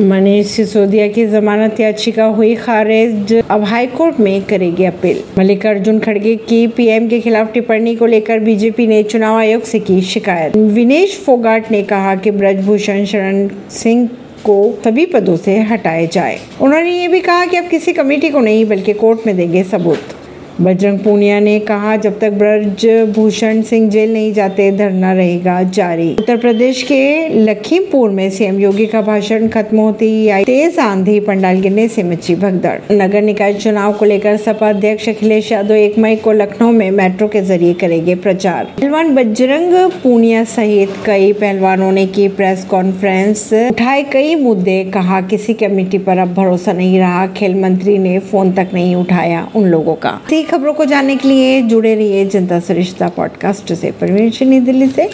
मनीष सिसोदिया की जमानत याचिका हुई खारिज, अब हाईकोर्ट में करेगी अपील। मल्लिकार्जुन खड़गे की पीएम के खिलाफ टिप्पणी को लेकर बीजेपी ने चुनाव आयोग से की शिकायत। विनेश फोगाट ने कहा कि ब्रजभूषण शरण सिंह को सभी पदों से हटाए जाए। उन्होंने ये भी कहा कि अब किसी कमेटी को नहीं, बल्कि कोर्ट में देंगे सबूत। बजरंग पूनिया ने कहा, जब तक ब्रज भूषण सिंह जेल नहीं जाते, धरना रहेगा जारी. उत्तर प्रदेश के लखीमपुर में सीएम योगी का भाषण खत्म होते ही आई तेज आंधी, पंडाल गिरने से मची भगदड़। नगर निकाय चुनाव को लेकर सपा अध्यक्ष अखिलेश यादव एक मई को लखनऊ में मेट्रो के ज़रिए करेंगे प्रचार। पहलवान बजरंग पूनिया सहित कई पहलवानों ने की प्रेस कॉन्फ्रेंस, उठाए कई मुद्दे, कहा, किसी कमेटी पर अब भरोसा नहीं रहा, खेल मंत्री ने फ़ोन तक नहीं उठाया उन लोगों का। खबरों को जानने के लिए जुड़े रहिए जनता सरिश्ता पॉडकास्ट से। परमेश नई दिल्ली से।